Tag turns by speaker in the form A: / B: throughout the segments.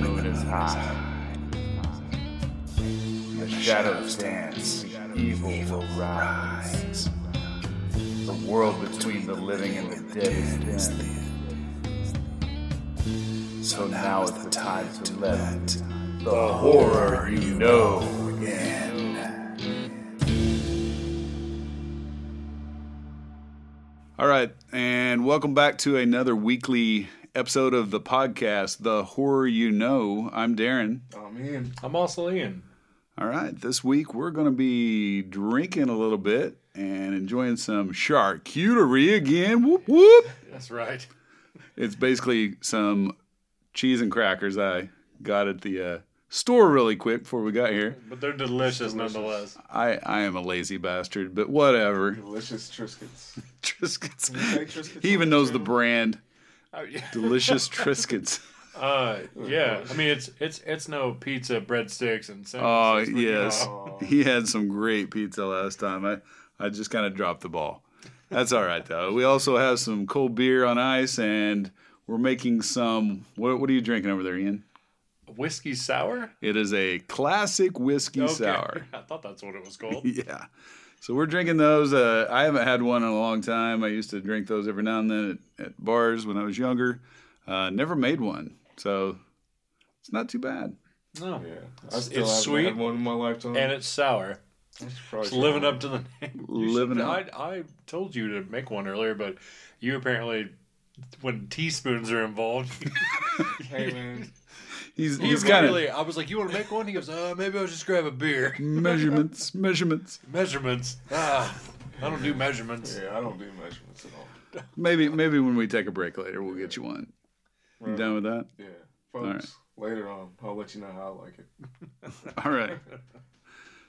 A: moon is high. The shadows dance, evil will rise. The world between the living and the dead is thin. So now is the time to let the horror you know in.
B: All right, and welcome back to another weekly episode of the podcast, The Horror You Know. I'm Darren.
C: Oh man,
D: I'm also Ian.
B: All right, this week we're going to be drinking a little bit and enjoying some charcuterie again. Whoop whoop.
D: That's right.
B: It's basically some cheese and crackers I got at the uh, store really quick before we got here.
D: But they're delicious, nonetheless.
B: I, I am a lazy bastard, but whatever.
C: delicious Triscuits.
B: Triscuits.
C: Triscuits
B: He even knows the
C: channel?
B: brand.
D: Oh, yeah.
B: Delicious Triscuits.
D: Uh, yeah. I mean, it's it's it's no pizza, breadsticks, and
B: Oh yes,
D: know,
B: he had some great pizza last time. I I just kind of dropped the ball. That's all right though. We also have some cold beer on ice, and we're making some. What what are you drinking over there, Ian?
D: whiskey sour.
B: It is a classic whiskey
D: Okay.
B: sour.
D: I thought that's what it was called.
B: yeah. So we're drinking those. Uh, I haven't had one in a long time. I used to drink those every now and then at, at bars when I was younger. Uh, never made one, so it's not too bad.
D: No,
C: Yeah, I
D: It's-
C: still
D: it's sweet,
C: had one in my lifetime.
D: and it's sour.
C: I should probably
D: It's living
C: one.
D: up to the name.
B: Living
D: should-
B: up.
D: I I told you to make one earlier, but you apparently, when teaspoons are involved,
C: Hey man,
B: He's
D: he
B: he's kind of
D: immediately- I was like, "You want to make one?" He goes, "Uh, maybe I'll just grab a beer."
B: measurements, measurements.
D: Measurements. Ah, I don't do measurements.
C: yeah, I don't do measurements at all.
B: Maybe maybe when we take a break later, we'll get you one. You
C: Right.
B: done with that?
C: Yeah, folks. Later on, I'll let you know how I like it.
B: All right.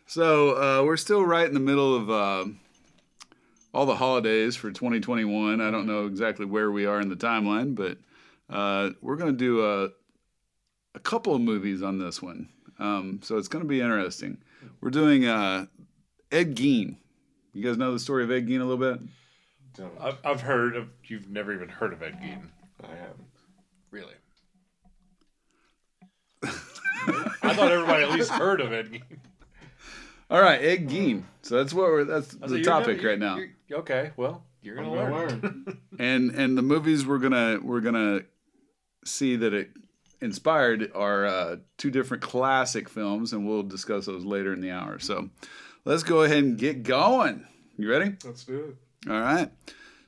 B: So uh, we're still right in the middle of uh, all the holidays for 2021. I don't know exactly where we are in the timeline, but uh, we're going to do a, a couple of movies on this one. Um, so it's going to be interesting. We're doing uh, Ed Gein. You guys know the story of Ed Gein a little bit?
C: Don't.
D: I've, I've heard of. You've never even heard of Ed Gein,
C: I haven't.
D: really? I thought everybody at least heard of Ed Gein.
B: All right, Ed Gein. So that's what we're that's
D: I
B: the
D: like, you're
B: topic
D: never-
B: right now.
D: you're- you're- okay, well, you're
C: I'm
D: gonna
C: gonna
D: learn.
C: learn.
B: and and the movies we're gonna we're gonna see that it inspired are uh, two different classic films, and we'll discuss those later in the hour. So let's go ahead and get going. You ready?
C: Let's do it.
B: All right.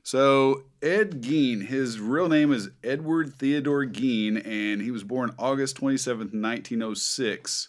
B: So Ed Gein, his real name is Edward Theodore Gein, and he was born August twenty seventh, nineteen oh six,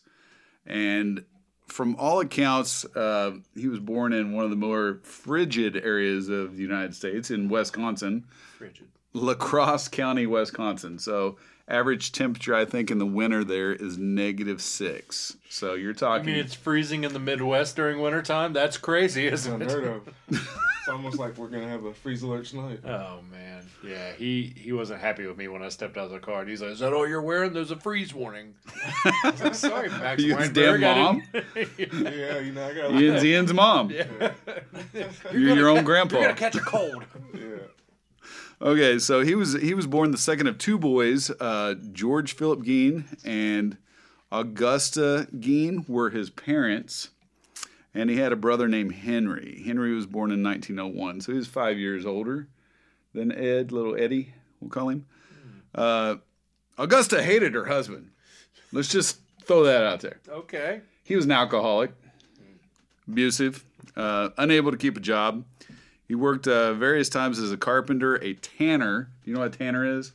B: and from all accounts, uh, he was born in one of the more frigid areas of the United States in Wisconsin.
D: Frigid.
B: La Crosse County, Wisconsin. So average temperature, I think, in the winter there is negative six. So you're talking.
D: I
B: talking.
D: mean, it's freezing in the Midwest during wintertime. That's crazy,
C: It's
D: isn't it?
C: unheard of. it's almost like we're gonna have a freeze alert tonight.
D: Oh man, yeah. He he wasn't happy with me when I stepped out of the car. And he's like, "Is that all you're wearing? There's a freeze warning." I was like, "Sorry, Max
B: You his
D: Weinberg,
B: damn
D: I
B: mom?
D: didn't-
C: Yeah, you know I got.
B: Ian's Ian's mom.
D: yeah.
B: You're your own grandpa.
D: You're gonna catch a cold.
C: Yeah.
B: Okay, so he was he was born the second of two boys. Uh, George Philip Gein and Augusta Gein were his parents, and he had a brother named Henry. Henry was born in 1901, so he was five years older than Ed, little Eddie, we'll call him. Uh, Augusta hated her husband. Let's just throw that out there.
D: Okay.
B: He was an alcoholic, abusive, uh, unable to keep a job. He worked uh, various times as a carpenter, a tanner. Do you know what a tanner is?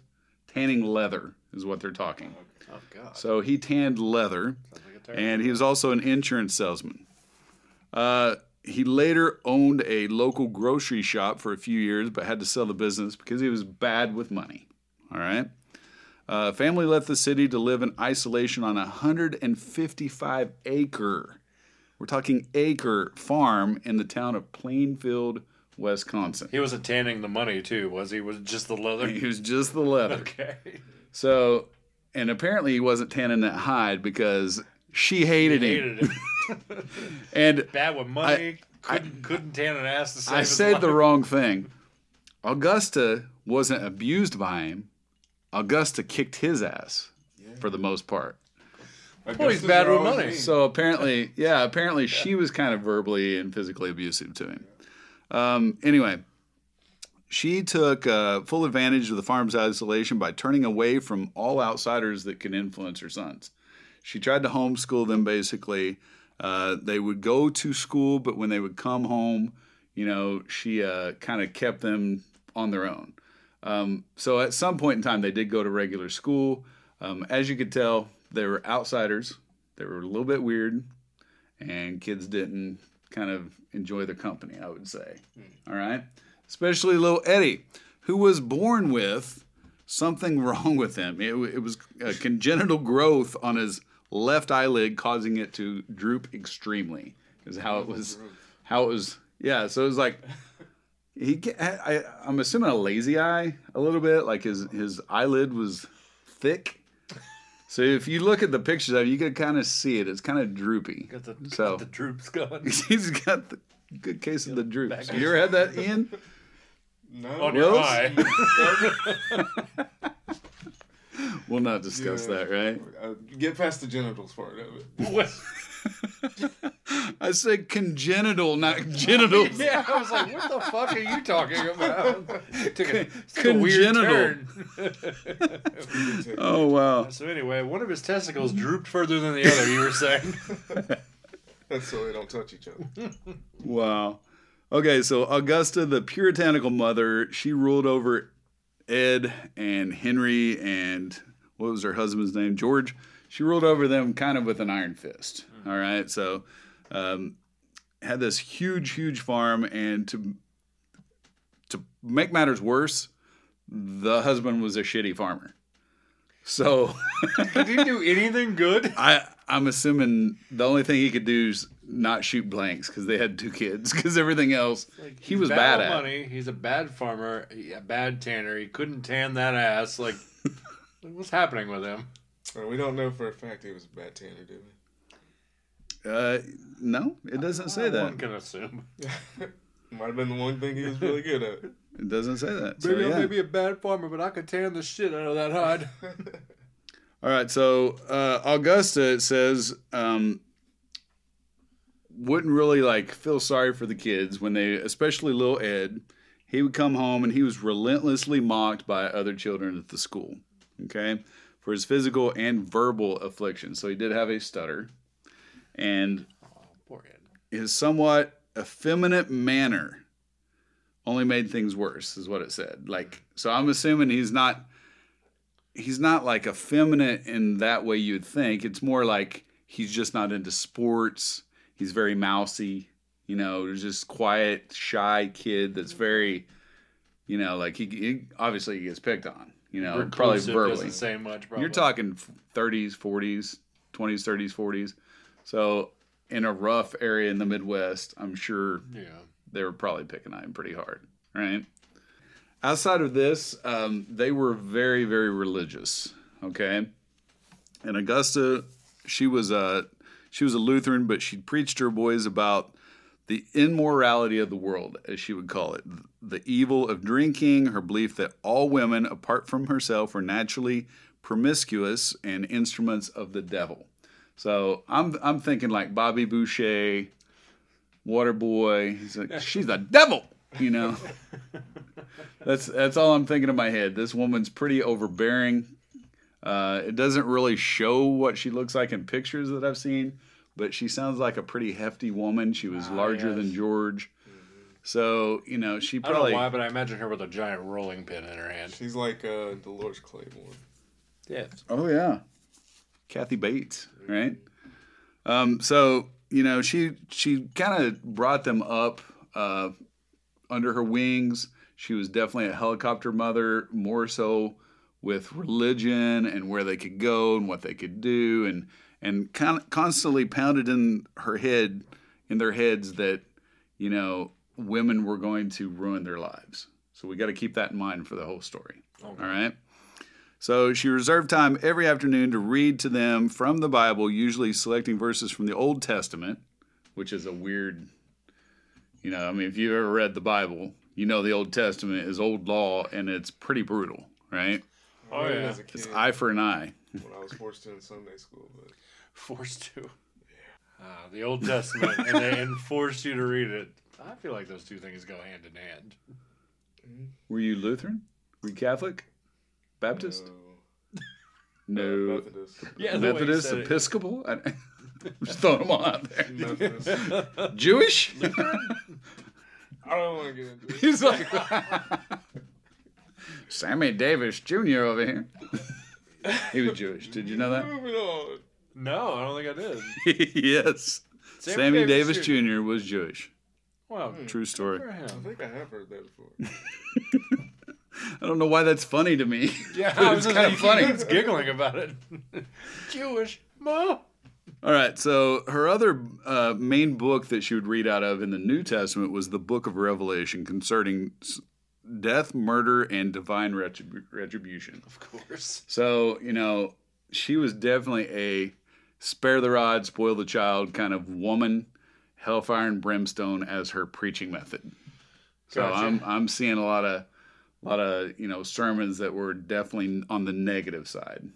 B: Tanning leather is what they're talking.
D: Oh God.
B: So he tanned leather,
D: Sounds like a
B: and he was also an insurance salesman. Uh, he later owned a local grocery shop for a few years, but had to sell the business because he was bad with money. All right. Uh, family left the city to live in isolation on a 155 acre, we're talking acre farm in the town of Plainfield, Wisconsin.
D: He wasn't tanning the money too, was he? Was just the leather?
B: He was just the leather.
D: Okay.
B: So, and apparently he wasn't tanning that hide because she hated him.
D: Hated it.
B: And
D: Bad with money. couldn't couldn't tan an ass to save
B: I
D: his
B: said the wrong thing. Augusta wasn't abused by him. Augusta kicked his ass.
C: Yeah.
B: for the most part.
D: Well, he's bad with money.
B: So apparently, yeah, apparently she was kind of verbally and physically abusive to him. Um, anyway, she took uh, full advantage of the farm's isolation by turning away from all outsiders that could influence her sons. She tried to homeschool them basically. Uh, they would go to school, but when they would come home, you know, she uh, kind of kept them on their own. Um, so at some point in time, they did go to regular school. Um, as you could tell, they were outsiders. They were a little bit weird, and kids didn't kind of enjoy their company, I would say. Hmm. All right. Especially little Eddie, who was born with something wrong with him. It, it was a congenital growth on his left eyelid, causing it to droop extremely. Is how it was. How it was. Yeah. So it was like he. I, I'm assuming a lazy eye a little bit. Like his his eyelid was thick. So if you look at the pictures of it, you can kind of see it. It's kind of droopy.
D: Got the,
B: So-
D: got the droops going.
B: He's got the good case of the droops. You ever had that, Ian?
C: No.
D: On your
B: Wills?
D: eye.
B: We'll not discuss
C: Yeah.
B: that, right?
C: Uh, get past the genitals part of it.
D: What?
B: I said congenital, not genital.
D: Yeah, I was like, what the fuck are you talking about? Took a, took a
B: Congenital.
D: weird turn.
B: Oh wow.
D: so anyway, one of his testicles drooped further than the other. You were saying?
C: That's so they don't touch each other.
B: Wow. Okay, so Augusta, the puritanical mother, she ruled over Ed and Henry and what was her husband's name? George. She ruled over them kind of with an iron fist. All right, so um, had this huge, huge farm, and to to make matters worse, the husband was a shitty farmer. So
D: Did he do anything good?
B: I I'm assuming the only thing he could do is not shoot blanks because they had two kids. Because everything else he was bad,
D: with
B: at.
D: money. He's a bad farmer, he- a bad tanner. He couldn't tan that ass. Like, what's happening with him?
C: Uh, we don't know for a fact he was a bad tanner, do
B: Uh, no, it doesn't say that.
D: One can assume.
C: we? Might have been the one thing he was really good at.
B: It doesn't say that. So,
D: Maybe I
B: yeah.
D: may be a bad farmer, but I could tan the shit out of that hide.
B: All right, so uh, Augusta it says um, wouldn't really like feel sorry for the kids when they, especially little Ed. He would come home and he was relentlessly mocked by other children at the school. Okay, for his physical and verbal affliction. So he did have a stutter, and
D: oh, Poor
B: his somewhat effeminate manner only made things worse is what it said like so i'm assuming he's not he's not like effeminate in that way you'd think it's more like he's just not into sports he's very mousy you know just quiet shy kid that's mm-hmm. very you know like he, he obviously he gets picked on you know probably
D: Reclusive
B: verbally
D: Doesn't say much. Probably.
B: you're talking 30s, 40s, 20s, 30s, 40s. So in a rough area in the Midwest, I'm sure
D: Yeah.
B: they were probably picking on him pretty hard, right? Outside of this, um, they were very, very religious. Okay, and Augusta, she was a she was a Lutheran, but she preached to her boys about the immorality of the world, as she would call it, the evil of drinking, her belief that all women, apart from herself, were naturally promiscuous and instruments of the devil. So I'm I'm thinking like Bobby Boucher, Waterboy. He's like, she's a devil, you know. that's that's all I'm thinking in my head. This woman's pretty overbearing. Uh, it doesn't really show what she looks like in pictures that I've seen, but she sounds like a pretty hefty woman. She was
D: Ah,
B: larger
D: yes.
B: than George, so you know she
D: I don't
B: probably
D: know why, but I imagine her with a giant rolling pin in her hand.
C: She's like uh, Dolores Claiborne.
D: Yeah.
B: Oh yeah, Kathy Bates, right? Um, so you know she she kind of brought them up uh, under her wings. She was definitely a helicopter mother, more so with religion and where they could go and what they could do, and and con- constantly pounded in her head, in their heads that you know women were going to ruin their lives. So we got to keep that in mind for the whole story. All right. So she reserved time every afternoon to read to them from the Bible, usually selecting verses from the Old Testament, which is a weird, you know, I mean, if you've ever read the Bible, you know the Old Testament is old law and it's pretty brutal, right?
D: Oh, yeah.
C: as a kid
B: It's eye for an eye.
C: when I was forced to in Sunday school. But
D: Forced to. Ah, the Old Testament, and they enforced you to read it. I feel like those two things go hand in hand.
B: Were you Lutheran? Were you Catholic? Baptist?
C: no,
B: No.
C: Uh, Methodist.
D: Yeah, the way you
B: Methodist?
D: said it.
B: Episcopal? I, I'm just throwing them all out there.
C: Methodist.
B: Jewish?
C: I don't want to get into it.
B: He's like Sammy Davis Jr. over here. he was Jewish. Did you know that?
D: No, I don't think I did.
B: yes.
D: Sammy
B: Sammy,
D: Davis
B: Davis,
D: Jr.
B: Jr. was Jewish.
D: Well, hmm.
B: True story.
D: for
C: I think I have heard that before.
B: I don't know why that's funny to me.
D: Yeah, I
B: it's
D: was
B: kind of funny.
D: He's giggling about it. Jewish, ma.
B: All right, so her other uh, main book that she would read out of in the New Testament was the Book of Revelation concerning death, murder, and divine retrib- retribution.
D: Of course.
B: So, you know, she was definitely a spare the rod, spoil the child kind of woman, hellfire and brimstone as her preaching method. So
D: Gotcha.
B: I'm I'm seeing a lot of a lot of, you know, sermons that were definitely on the negative side.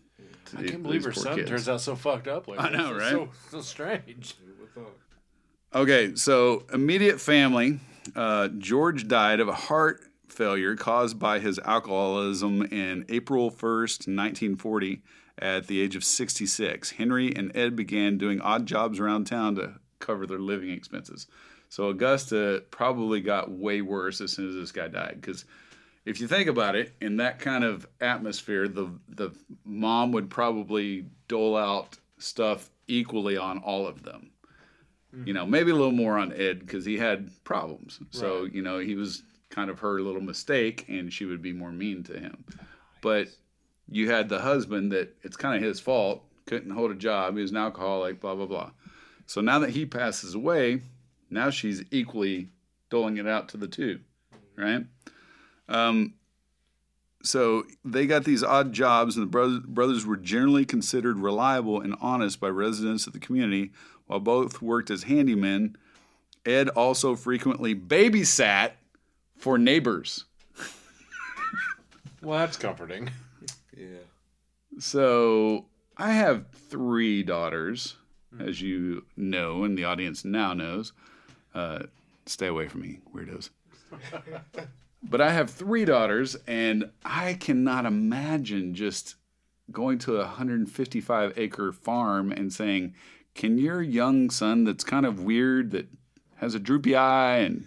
D: I can't believe her son
B: kids.
D: turns out so fucked up. Like
B: I know, right?
D: So, so strange.
C: Who would thought?
B: Okay, so immediate family. Uh, George died of a heart failure caused by his alcoholism in April 1st, 1940, at the age of 66. Henry and Ed began doing odd jobs around town to cover their living expenses. So Augusta probably got way worse as soon as this guy died. Because if you think about it, in that kind of atmosphere, the the mom would probably dole out stuff equally on all of them mm. you know, maybe a little more on Ed because he had problems. So, you know, he was kind of her little mistake and she would be more mean to him. But you had the husband that it's kind of his fault, couldn't hold a job, he was an alcoholic, blah, blah, blah. So now that he passes away, now she's equally doling it out to the two, right? Um, so they got these odd jobs, and the brothers, brothers were generally considered reliable and honest by residents of the community. While both worked as handymen, Ed also frequently babysat for neighbors.
D: Well, that's comforting.
C: Yeah.
B: So I have three daughters, as you know, and the audience now knows. Uh, stay away from me, weirdos. but I have three daughters, and I cannot imagine just going to a 155 acre farm and saying, Can your young son that's kind of weird, that has a droopy eye, and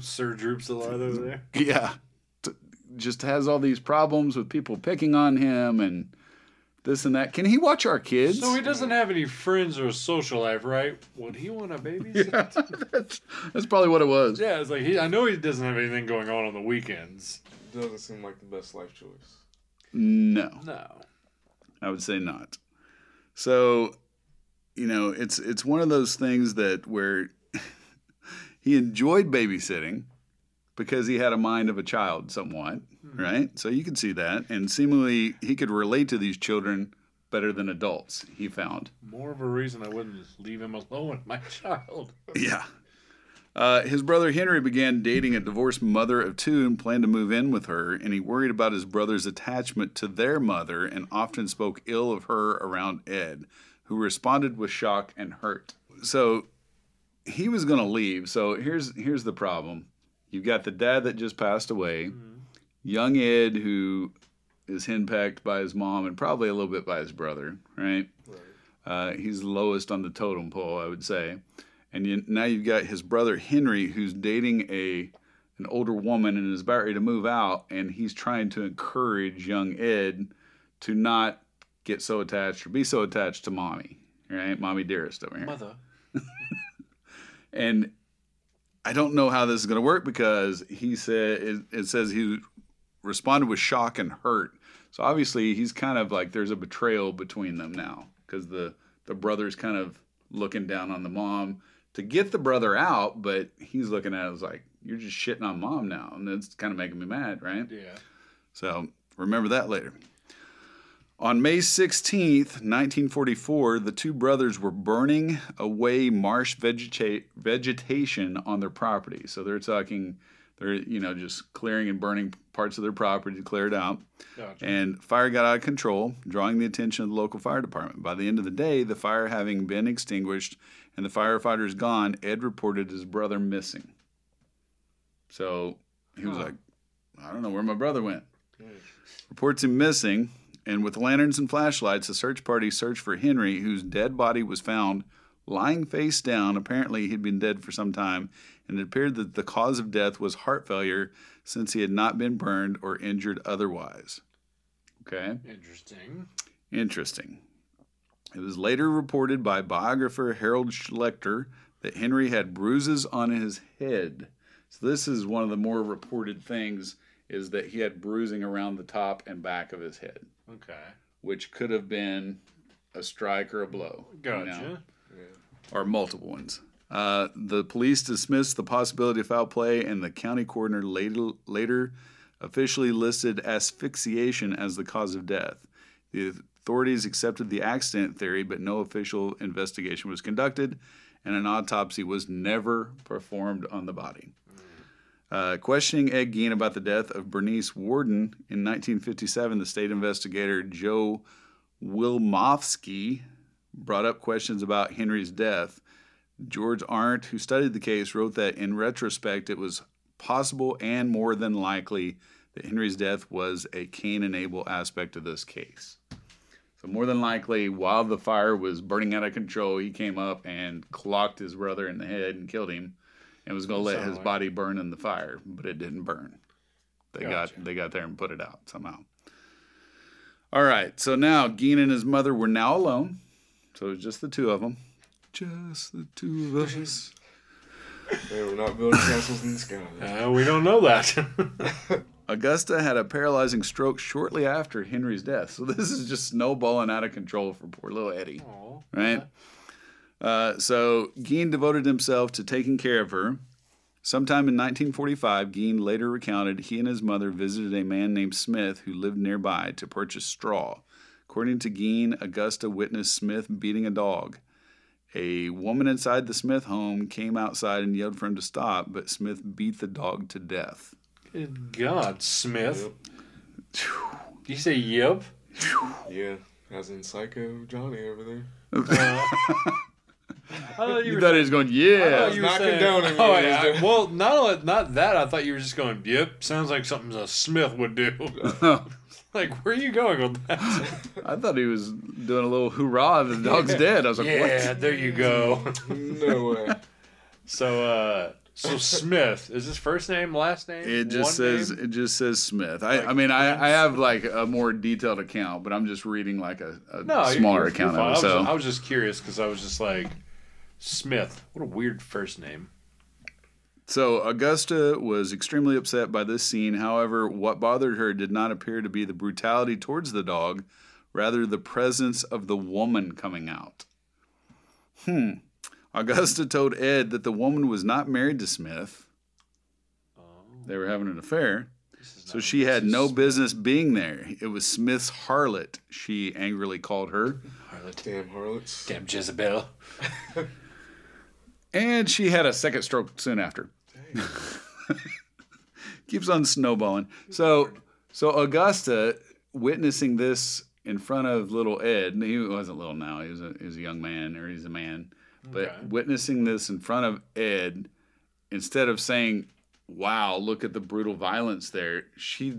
D: Sir droops a lot over there.
B: yeah, t- just has all these problems with people picking on him and this and that. Can he watch our kids?
D: So he doesn't have any friends or social life, right? Would he want a baby?
B: yeah, that's, that's probably what it was.
D: Yeah, it's like he. I know he doesn't have anything going on on the weekends.
C: Doesn't seem like the best life choice.
B: No,
D: No.
B: I would say not. So, you know, it's it's one of those things that where he enjoyed babysitting because he had a mind of a child somewhat, right? So you could see that, and seemingly he could relate to these children better than adults. He found.
D: More of a reason I wouldn't leave him alone with my child.
B: Yeah. Uh, his brother Henry began dating a divorced mother of two and planned to move in with her, and he worried about his brother's attachment to their mother and often spoke ill of her around Ed, who responded with shock and hurt. So he was going to leave. So here's here's the problem. You've got the dad that just passed away, young Ed who is henpecked by his mom and probably a little bit by his brother, right?
C: Right.
B: Uh, he's lowest on the totem pole, I would say. And you, now you've got his brother Henry, who's dating a an older woman and is about ready to move out, and he's trying to encourage young Ed to not get so attached or be so attached to mommy, right? Mommy dearest over here.
D: Mother.
B: And I don't know how this is going to work because he said it, it says he responded with shock and hurt. So obviously he's kind of like there's a betrayal between them now because the the brother's kind of looking down on the mom to get the brother out, but he's looking at it as like you're just shitting on mom now, and that's kind of making me mad, right?
D: Yeah.
B: So remember that later. On May 16th, 1944, the two brothers were burning away marsh vegeta- vegetation on their property. So they're talking They're you know just clearing and burning parts of their property to clear it out.
D: Gotcha.
B: And fire got out of control, drawing the attention of the local fire department. By the end of the day, the fire having been extinguished and the firefighters gone, Ed reported his brother missing. So he was
D: Huh.
B: like, I don't know where my brother went. Reports him missing, and with lanterns and flashlights, a search party searched for Henry, whose dead body was found lying face down. Apparently, he'd been dead for some time, and it appeared that the cause of death was heart failure since he had not been burned or injured otherwise. Okay.
D: Interesting.
B: Interesting. It was later reported by biographer Harold Schechter that Henry had bruises on his head. So this is one of the more reported things is that he had bruising around the top and back of his head,
D: Okay.
B: which could have been a strike or a blow. you know,
D: Gotcha.
B: Or multiple ones. Uh, the police dismissed the possibility of foul play, and the county coroner later, later officially listed asphyxiation as the cause of death. The authorities accepted the accident theory, but no official investigation was conducted, and an autopsy was never performed on the body. Uh, questioning Ed Gein about the death of Bernice Worden in 1957, the state investigator Joe Wilimovsky brought up questions about Henry's death. George Arndt, who studied the case, wrote that in retrospect it was possible and more than likely that Henry's death was a Cain and Abel aspect of this case. So, more than likely, while the fire was burning out of control, he came up and clocked his brother in the head and killed him and was going to let his
D: like-
B: body burn in the fire, but it didn't burn. They
D: Gotcha.
B: got they got there and put it out somehow. All right, so now Gein and his mother were now alone. So it was just the two of them. Just the two of us.
C: They were not building castles in the sky.
D: Uh, we don't know that.
B: Augusta had a paralyzing stroke shortly after Henry's death. So this is just snowballing out of control for poor little Eddie.
D: Aw.
B: right? Uh, so Gein devoted himself to taking care of her. Sometime in 1945, Gein later recounted he and his mother visited a man named Smith who lived nearby to purchase straw. According to Gein, Augusta witnessed Smith beating a dog. A woman inside the Smith home came outside and yelled for him to stop, but Smith beat the dog to death.
D: Good God, Smith.
C: Yep.
D: Did you say yep?
C: Yeah, as in Psycho Johnny over there.
D: Uh, I thought
B: You
D: were
B: thought he was going,
D: I
B: yeah.
D: thought you were
C: not
D: saying,
C: condoning
D: oh,
C: was
D: yeah,
C: doing.
D: well, not only, not that. I thought you were just going, "Yep, sounds like something a Smith would do." like, where are you going with that?
B: I thought he was doing a little hoorah, the dog's dead. I was like,
D: yeah,
B: what?
D: there you go.
C: No way.
D: so, uh, so Smith is his first name, last name?
B: It just
D: one
B: says
D: name?
B: it just says Smith. I,
D: Like
B: I mean I, I have like a more detailed account, but I'm just reading like a, a
D: no
B: smaller
D: you're-
B: account
D: you're fine.
B: of it. So
D: I was, I was just curious because I was just like, Smith. What a weird first name.
B: So Augusta was extremely upset by this scene. However, what bothered her did not appear to be the brutality towards the dog, rather the presence of the woman coming out. Hmm. Augusta told Ed that the woman was not married to Smith.
D: Oh,
B: They were having an affair.
D: this is
B: So she had no
D: is
B: business being there. It was Smith's harlot, she angrily called her.
D: Harlot.
C: Damn harlots.
D: Damn Jezebel.
B: And she had a second stroke soon after. Keeps on snowballing. So, so Augusta witnessing this in front of little Ed. He wasn't little now. He was a, he was a young man, or he's a man. But
D: Okay.
B: witnessing this in front of Ed, instead of saying, "Wow, look at the brutal violence there," she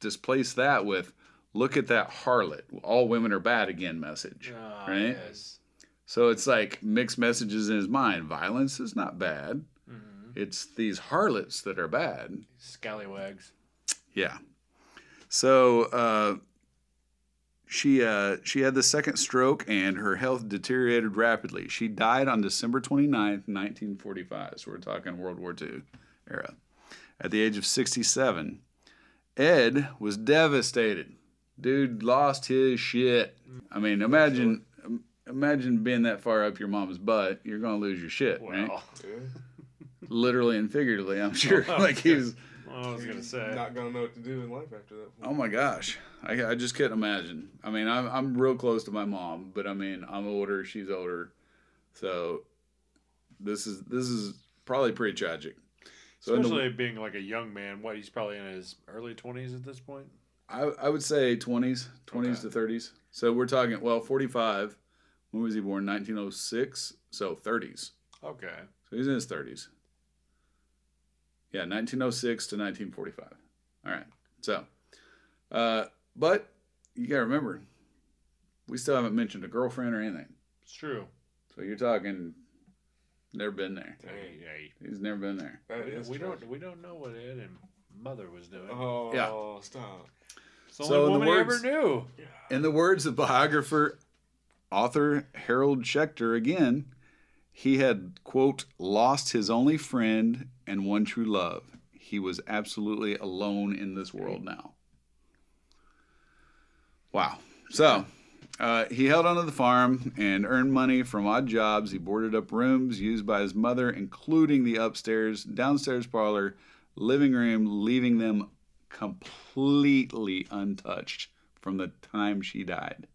B: displaced that with, "Look at that harlot. All women are bad again." Message.
D: Ah,
B: Right?
D: Yes.
B: So it's like mixed messages in his mind. Violence is not bad.
D: Mhm.
B: It's these harlots that are bad.
D: Scallywags.
B: Yeah. So uh, she uh, she had the second stroke and her health deteriorated rapidly. She died on December 29th, 1945. So we're talking World War II era. At the age of 67, Ed was devastated. Dude lost his shit. I mean, imagine imagine being that far up your mom's butt. You're gonna lose your shit, right?
D: Well,
C: Yeah.
B: Literally and figuratively, I'm sure. like he's.
D: I was gonna say.
C: Not gonna know what to do in life after that.
B: Oh my gosh, I, I just couldn't imagine. I mean, I'm I'm real close to my mom, but I mean, I'm older, she's older, so this is this is probably pretty tragic. So in the-
D: Especially being like a young man. What he's probably in his early twenties at this point.
B: I, I would say 20s, 20s
D: Okay.
B: to 30s. So we're talking, well, 45. When was he born? 1906. So 30s.
D: Okay.
B: So he's in his 30s. Yeah, 1906 to 1945. All right. So, uh, but you got to remember, we still haven't mentioned a girlfriend or anything.
D: It's true.
B: So you're talking, never been there.
D: Hey, hey.
B: He's never been there.
C: That
D: We,
C: is
D: we don't we don't know what Ed and Mother was doing.
C: Oh,
B: Yeah.
C: stop.
D: it's the
B: so
D: only
B: the
D: woman he
B: words-
D: ever knew.
B: In the words of biographer, author Harold Schechter, again, he had, quote, lost his only friend and one true love. He was absolutely alone in this world now. Wow. So, uh, he held onto the farm and earned money from odd jobs. He boarded up rooms used by his mother, including the upstairs, downstairs parlor, living room, leaving them completely untouched from the time she died.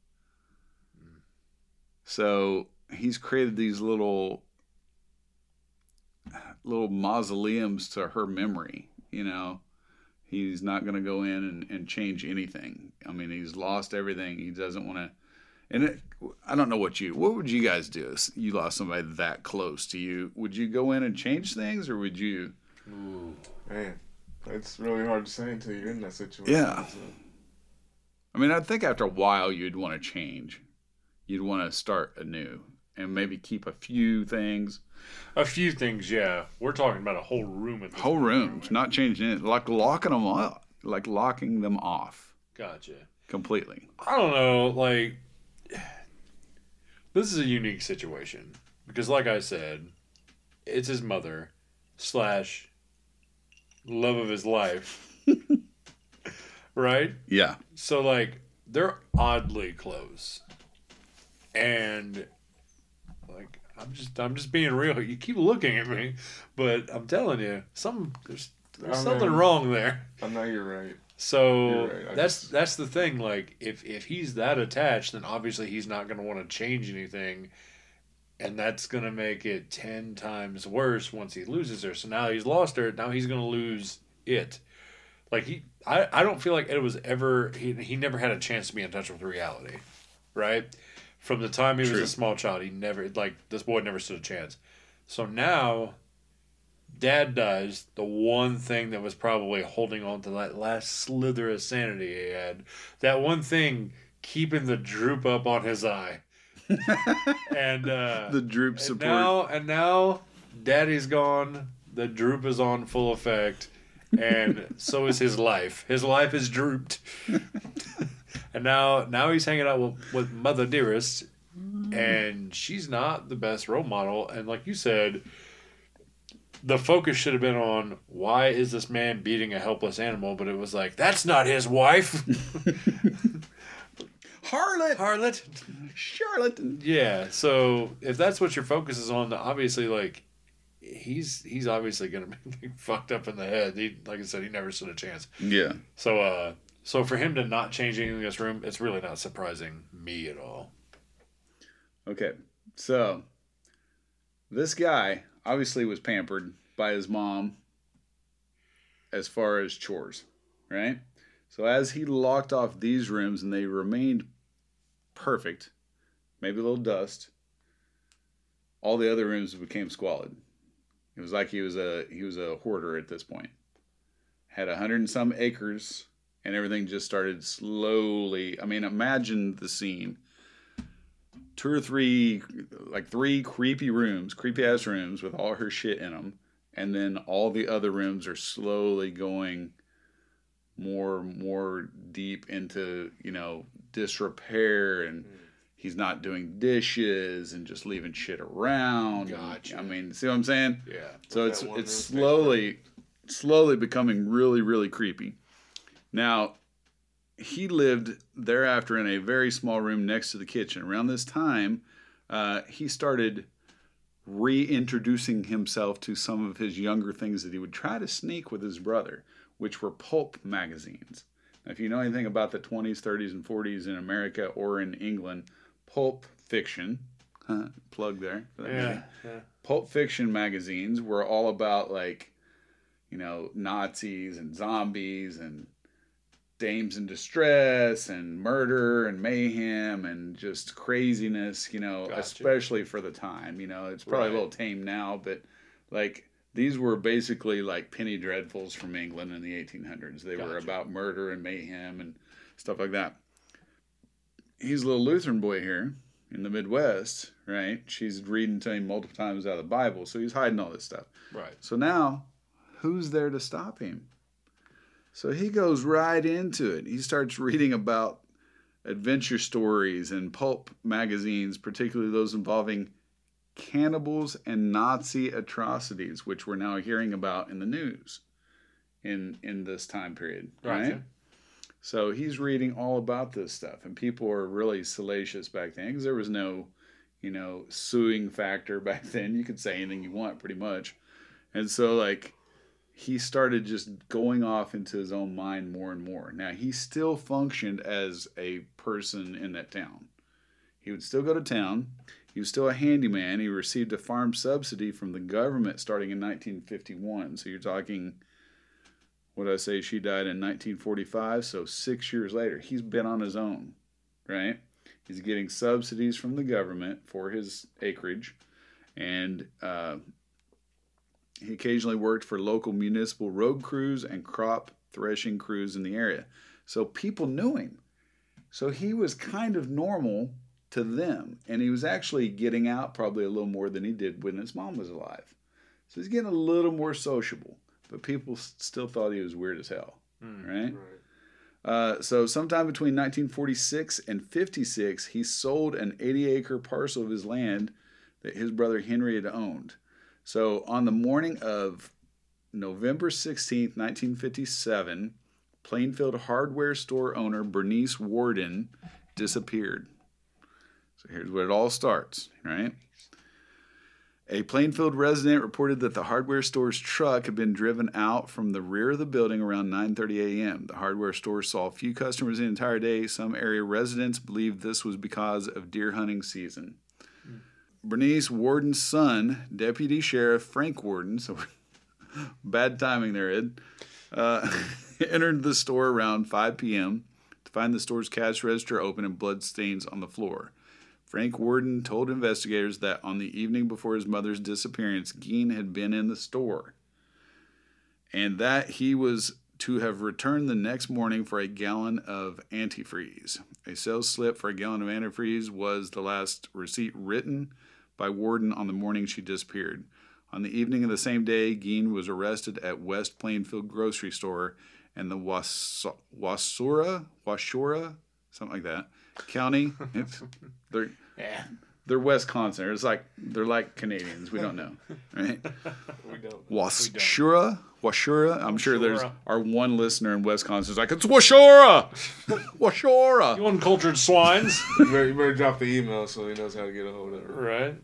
B: So he's created these little little mausoleums to her memory, you know. He's not going to go in and, and change anything. I mean, he's lost everything. He doesn't want to. And it, I don't know what you. What would you guys do? if You lost somebody that close to you. Would you go in and change things, or would you?
C: Ooh, Man, it's really hard to say until you're in that situation.
B: Yeah.
C: So,
B: I mean, I think after a while you'd want to change. You'd want to start anew and maybe keep a few things.
D: A few things, yeah. We're talking about a whole room at
B: Whole rooms,
D: aren't
B: not changing it, like locking them up, like locking them off
D: Gotcha.
B: completely.
D: I don't know, like this is a unique situation because, like I said, it's his mother slash love of his life, right?
B: Yeah,
D: So like they're oddly close, and like I'm just I'm just being real. You keep looking at me, but I'm telling you, some there's there's something
C: mean-
D: wrong there.
C: I know you're right.
D: So
C: You're right,
D: that's
C: just-
D: that's the thing. Like if if he's that attached, then obviously he's not going to want to change anything, and that's going to make it ten times worse once he loses her. So now he's lost her. Now he's going to lose it. Like he, I, I don't feel like it was ever he he never had a chance to be in touch with reality, right? From the time he was a small child, he never like this boy never stood a chance. So now dad dies, the one thing that was probably holding on to that last slither of sanity he had, that one thing keeping the droop up on his eye. and uh
B: the droop
D: and
B: support.
D: now and now daddy's gone, the droop is on full effect, and so is his life. His life is drooped. and now now he's hanging out with, with Mother Dearest and she's not the best role model. And like you said the focus should have been on why is this man beating a helpless animal? But it was like that's not his wife.
B: Harlot,
D: harlot.
B: Charlatan.
D: yeah so if that's what your focus is on obviously like he's he's obviously gonna be fucked up in the head. He, like i said he never stood a chance.
B: Yeah,
D: so uh so for him to not change anything in this room it's really not surprising me at all
B: Okay, so this guy obviously was pampered by his mom as far as chores, right? So as he locked off these rooms and they remained perfect, maybe a little dust, all the other rooms became squalid. It was like he was a he was a hoarder at this point. Had a hundred and some acres, and everything just started slowly. I mean, imagine the scene two or three, like three creepy rooms, creepy ass rooms with all her shit in them, and then all the other rooms are slowly going more, more deep into you know disrepair, and he's not doing dishes and just leaving shit around.
D: Gotcha.
B: I mean, see what I'm saying?
D: yeah
B: So it's it's slowly slowly becoming really really creepy. Now, he lived thereafter in a very small room next to the kitchen. Around this time, uh, he started reintroducing himself to some of his younger things that he would try to sneak with his brother, which were pulp magazines. Now, if you know anything about the 20s, 30s, and 40s in America or in England, pulp fiction, huh, plug there. For that
D: yeah, yeah.
B: Pulp Fiction magazines were all about like you know, Nazis and zombies and dames in distress and murder and mayhem and just craziness, you know,
D: Gotcha.
B: especially for the time. You know, it's probably a little tame now, but like these were basically like penny dreadfuls from England in the 1800s. They were about murder and mayhem and stuff like that. He's a little Lutheran boy here in the Midwest, right? She's reading to him multiple times out of the Bible, so he's hiding all this stuff.
D: Right.
B: So now, who's there to stop him? So he goes right into it. He starts reading about adventure stories and pulp magazines, particularly those involving cannibals and Nazi atrocities, which we're now hearing about in the news in in this time period, right? So he's reading all about this stuff, and people were really salacious back then because there was no, you know, suing factor back then. You could say anything you want, pretty much. And so, like, he started just going off into his own mind more and more. Now, he still functioned as a person in that town. He would still go to town. He was still a handyman. He received a farm subsidy from the government starting in 1951. So you're talking what did I say? She died in 1945, so six years later. He's been on his own, right? He's getting subsidies from the government for his acreage, and uh, he occasionally worked for local municipal road crews and crop threshing crews in the area. So people knew him. So he was kind of normal to them, and he was actually getting out probably a little more than he did when his mom was alive. So he's getting a little more sociable but people still thought he was weird as hell, right?
C: Right.
B: Uh, so sometime between 1946 and 56, he sold an 80 acre parcel of his land that his brother Henry had owned. So on the morning of November 16, 1957, Plainfield hardware store owner Bernice Worden disappeared. So here's where it all starts, right? A Plainfield resident reported that the hardware store's truck had been driven out from the rear of the building around 9:30 a.m. The hardware store saw few customers the entire day. Some area residents believed this was because of deer hunting season. Bernice Worden's son, Deputy Sheriff Frank Worden, so bad timing there, Ed, uh, entered the store around 5 p.m. to find the store's cash register open and blood stains on the floor. Frank Worden told investigators that on the evening before his mother's disappearance, Gein had been in the store and that he was to have returned the next morning for a gallon of antifreeze. A sales slip for a gallon of antifreeze was the last receipt written by Worden on the morning she disappeared. On the evening of the same day, Gein was arrested at West Plainfield grocery store in the Was- Wasura, Washura, something like that, county. They're
D: Yeah.
B: they're Wisconsin. It's like they're like Canadians. We don't know, right?
C: We don't.
B: Washura, Washura. I'm sure there's
D: Washura.
B: our one listener in Wisconsin is like it's Washura, Washura.
D: You uncultured swines.
C: You better, you better drop the email so he knows how to get a hold of it.
D: right.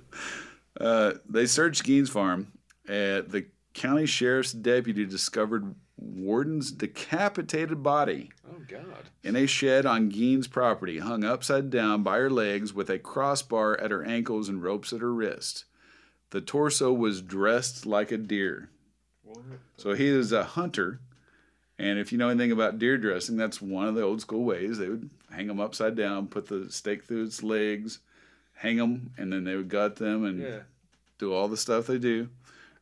B: Uh, they searched Gein's farm. Uh, the county sheriff's deputy discovered Worden's decapitated body
D: Oh God.
B: in a shed on Gein's property, hung upside down by her legs with a crossbar at her ankles and ropes at her wrist. The torso was dressed like a deer. So he is a hunter, and if you know anything about deer dressing, that's one of the old school ways. They would hang them upside down, put the stake through its legs, hang them, and then they would gut them and
D: Yeah.
B: do all the stuff they do,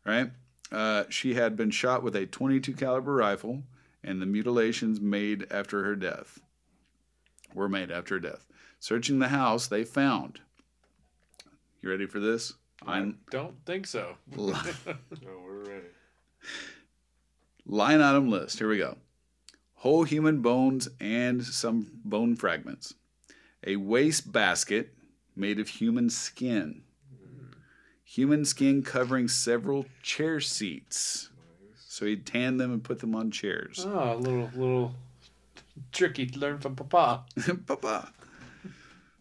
B: right? Uh, she had been shot with a 22 caliber rifle, and the mutilations made after her death were made after her death. Searching the house, they found. You ready for this?
D: I don't think so.
C: No, we're ready.
B: Line item list. Here we go. Whole human bones and some bone fragments. A waste basket made of human skin. Human skin covering several chair seats. So he'd tan them and put them on chairs.
D: Oh, a little little tricky to learn from Papa.
B: Papa.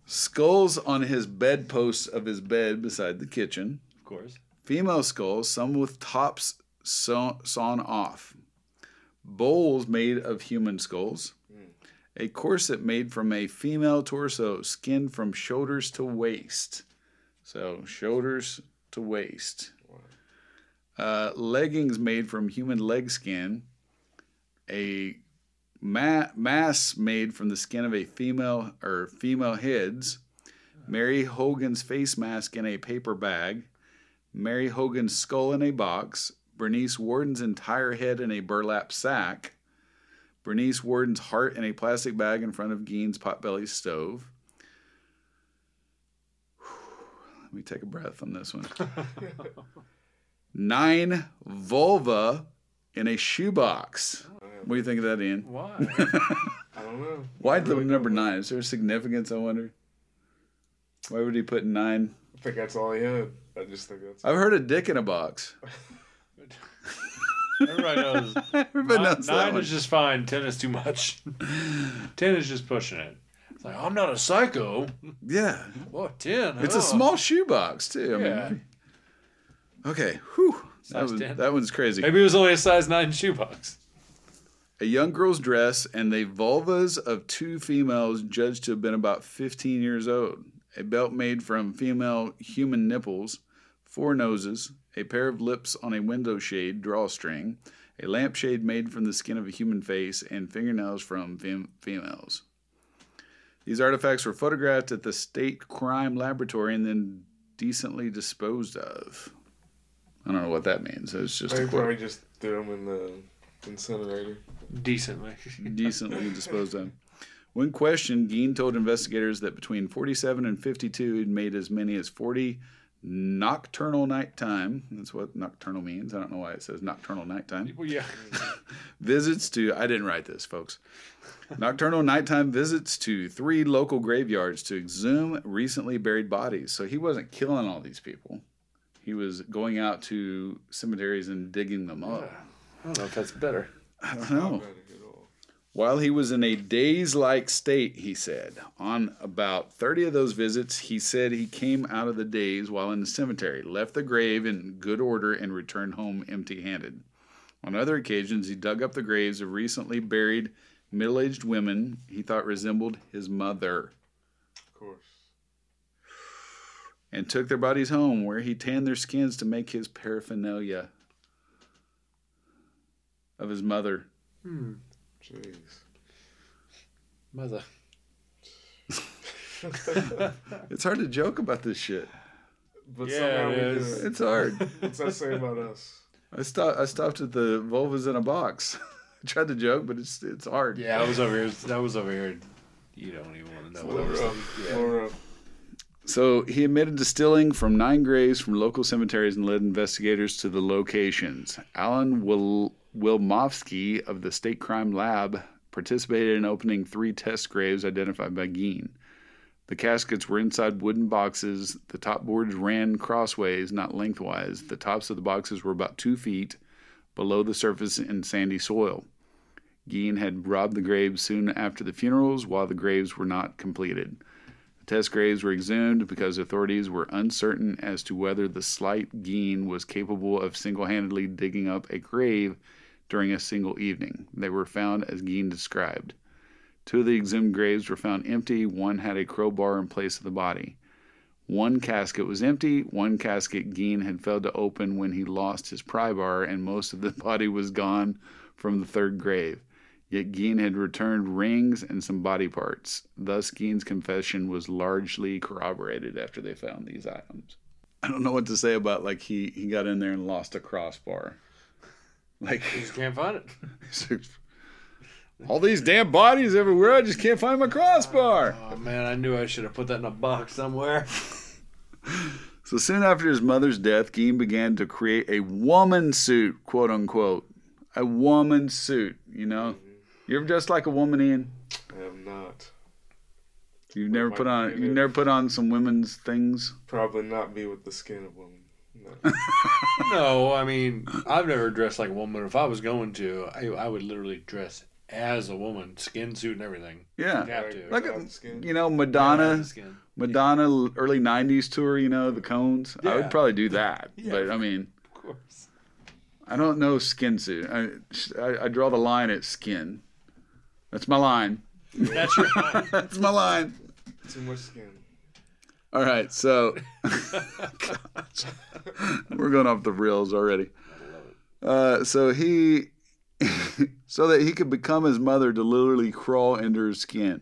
B: Skulls on his bedposts of his bed beside the kitchen.
D: Of course.
B: Female skulls, some with tops sawn off. Bowls made of human skulls. A corset made from a female torso, skin from shoulders to waist. So, shoulders to waist. uh, leggings made from human leg skin, a ma- made from the skin of a female or female heads, Mary Hogan's face mask in a paper bag, Mary Hogan's skull in a box, Bernice Worden's entire head in a burlap sack, Bernice Worden's heart in a plastic bag in front of Gein's potbelly stove. Let me take a breath on this one. Nine vulva in a shoebox. What do you think of that, Ian?
D: Why?
C: I don't know.
B: Why the
C: really
B: number nine? Is there a significance? I wonder. Why would he put nine?
C: I think that's all he had. I just think that's.
B: I've heard a dick in a box.
D: Everybody knows.
B: Everybody
D: nine
B: knows
D: nine is just fine. Ten is too much. ten is just pushing it. It's like I'm not a psycho.
B: Yeah,
D: What ten?
B: it's
D: Oh.
B: a small shoebox too. I
D: Yeah.
B: mean, okay, whew. That, was,
D: 10.
B: that one's crazy.
D: Maybe it was only a size nine shoebox.
B: A young girl's dress and the vulvas of two females judged to have been about 15 years old. A belt made from female human nipples, four noses, a pair of lips on a window shade drawstring, a lampshade made from the skin of a human face, and fingernails from fem- females. These artifacts were photographed at the State Crime Laboratory and then decently disposed of. I don't know what that means. It's just
C: They
B: a quote.
C: probably just threw them in the incinerator.
D: Decently.
B: decently disposed of. When questioned, Gein told investigators that between 47 and 52, he'd made as many as 40 nocturnal nighttime. That's what nocturnal means. I don't know why it says nocturnal nighttime.
D: Well, yeah.
B: Visits to, I didn't write this, folks. Nocturnal nighttime visits to three local graveyards to exhume recently buried bodies. So he wasn't killing all these people. He was going out to cemeteries and digging them up.
D: I don't know if that's better.
B: I don't
C: Not
B: know.
C: Better at all.
B: While he was in a daze like state, he said. On about 30 of those visits, he said he came out of the daze while in the cemetery, left the grave in good order, and returned home empty handed. On other occasions, he dug up the graves of recently buried middle aged women he thought resembled his mother
C: Of course.
B: and took their bodies home where he tanned their skins to make his paraphernalia of his mother. Hmm.
C: Jeez.
D: Mother.
B: It's hard to joke about this shit.
C: But
D: Yeah,
C: somehow
D: it
C: we
D: is.
C: do it.
B: It's hard.
C: What's that say about us?
B: I stopped. I stopped at the vulvas in a box. I tried to joke, but it's it's hard.
D: Yeah, I was over here. That was over here. You don't even want to know. what I was
C: Floor up.
D: thinking.
C: Floor.
B: So he admitted to stealing from nine graves from local cemeteries and led investigators to the locations. Alan Wil- Wilimovsky of the State Crime Lab participated in opening three test graves identified by Gein. The caskets were inside wooden boxes. The top boards ran crossways, not lengthwise. The tops of the boxes were about two feet below the surface in sandy soil. Gein had robbed the graves soon after the funerals while the graves were not completed. The test graves were exhumed because authorities were uncertain as to whether the slight Gein was capable of single handedly digging up a grave during a single evening. They were found as Gein described. Two of the exhumed graves were found empty, one had a crowbar in place of the body. One casket was empty, one casket Gein had failed to open when he lost his pry bar, and most of the body was gone from the third grave. Yet Gein had returned rings and some body parts. Thus, Gein's confession was largely corroborated after they found these items. I don't know what to say about like he he got in there and lost a crossbar. Like
D: You just can't find it.
B: all these damn bodies everywhere, I just can't find my crossbar.
D: Oh man, I knew I should have put that in a box somewhere.
B: So soon after his mother's death, Gein began to create a woman suit, quote unquote. A woman suit, you know? Mm-hmm. You ever dressed like a woman, Ian?
C: I have not.
B: You've never put on you've never put on some women's things?
C: Probably not be with the skin of woman. No.
D: no, I mean, I've never dressed like a woman. If I was going to, I, I would literally dress as a woman, skin suit and everything.
B: Yeah.
D: You have to.
B: Like
C: without
B: a,
C: skin?
B: you know, Madonna
D: the skin.
B: Madonna l- early '90s tour. You know, the cones. I would probably do that,
D: Yeah.
B: but I mean,
D: Of course.
B: I don't know skin suit. I, I I draw the line at skin. That's my line.
D: That's your line.
B: That's my line.
C: Too much skin.
B: All right, so we're going off the rails already. Uh, so he, so that he could become his mother to literally crawl into her skin.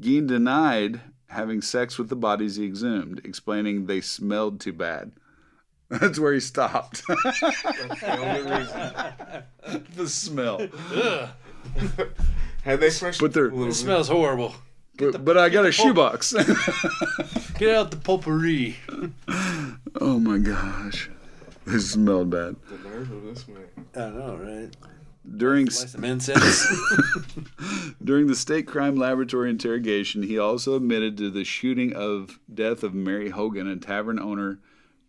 B: Gein denied having sex with the bodies he exhumed, explaining they smelled too bad. That's where he stopped.
C: That's the only
B: the smell.
D: Ugh,
C: Had they fresh
B: But they're-
D: it smells horrible.
B: But, but I got a shoebox.
D: Get out the potpourri.
B: oh my gosh. This smelled bad.
C: the nerve of this man.
D: I know, right?
B: During
D: some incense.
B: during the state crime laboratory interrogation, he also admitted to the shooting of death of Mary Hogan, a tavern owner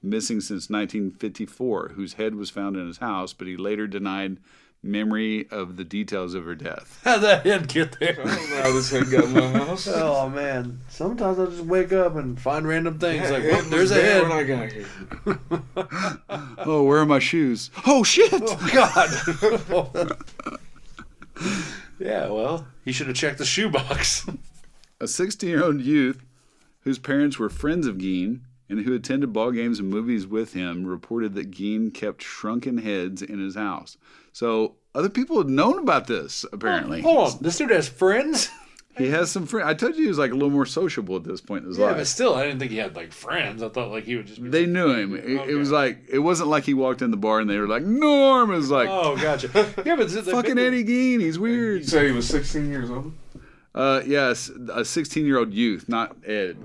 B: missing since 1954, whose head was found in his house, but he later denied memory of the details of her death.
D: How'd that head get
C: I
D: there?
C: don't know how this head got in my house.
D: Oh man! Sometimes I just wake up and find random things like, well, there's a
C: there
D: head.
C: when I got here.
B: Oh, where are my shoes? Oh shit!
D: Oh, God. yeah, well, he should have checked the shoebox.
B: A 16 year old youth whose parents were friends of Gein and who attended ball games and movies with him reported that Gein kept shrunken heads in his house. So other people had known about this, apparently.
D: Hold on, this dude has friends.
B: He has some friends. I told you he was like a little more sociable at this point in his life.
D: Yeah, but still, I didn't think he had like friends. I thought like he would just. Be
B: They knew him. It, it was like it wasn't like he walked in the bar and they were like Norm. is like
D: Oh, gotcha. Yeah, but
B: fucking Eddie Gein. He's weird.
C: You said he was 16 years old?
B: Uh, yes, a 16 year old youth, not Ed.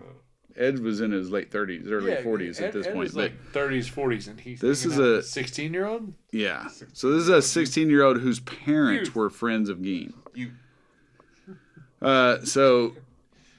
B: Ed was in his late 30s, early 40s at this
D: Ed
B: point.
D: is
B: but-
D: like 30s, 40s, and he's
B: This is a-
D: 16 year old.
B: Yeah. So this is a 16 year old whose parents
D: Youth.
B: were friends of Gein.
C: You.
B: Uh, so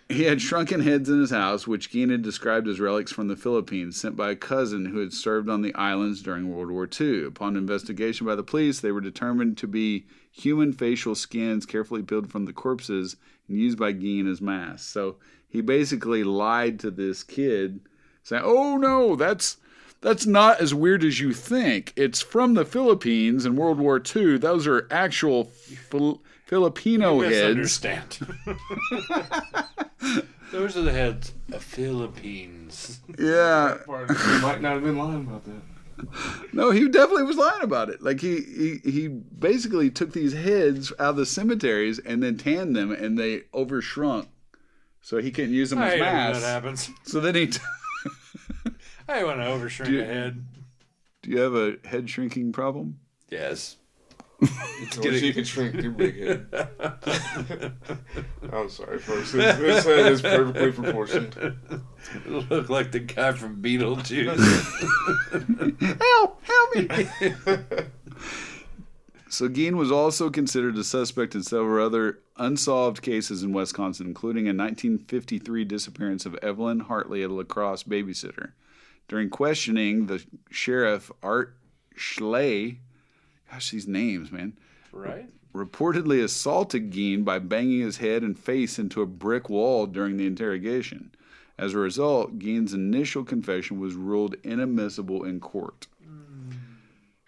B: he had shrunken heads in his house, which Gein had described as relics from the Philippines, sent by a cousin who had served on the islands during World War II. Upon investigation by the police, they were determined to be human facial skins carefully peeled from the corpses and used by Gein as masks. So he basically lied to this kid, saying, "Oh no, that's." That's not as weird as you think. It's from the Philippines in World War II. Those are actual Fil- Filipino heads.
D: Misunderstand. Those are the heads of Philippines.
B: Yeah.
C: He might not have been lying about that.
B: No, he definitely was lying about it. Like he he he basically took these heads out of the cemeteries and then tanned them, and they overshrunk, so he couldn't use them
D: I
B: as
D: hate it when that happens.
B: So then he. T-
D: I want to overshrink
B: Do you-
D: a head.
B: Do you have a head shrinking problem?
D: Yes.
C: I wish you could shrink your big head. I'm sorry, folks. This, this head is perfectly proportioned.
D: Look like the guy from Beetlejuice.
B: Help! Help me! So Gein was also considered a suspect in several other unsolved cases in Wisconsin, including a 1953 disappearance of Evelyn Hartley, a La Crosse babysitter. During questioning, the sheriff Art Schley, gosh, these names, man,
D: right?
B: reportedly assaulted Gein by banging his head and face into a brick wall during the interrogation. As a result, Gein's initial confession was ruled inadmissible in court.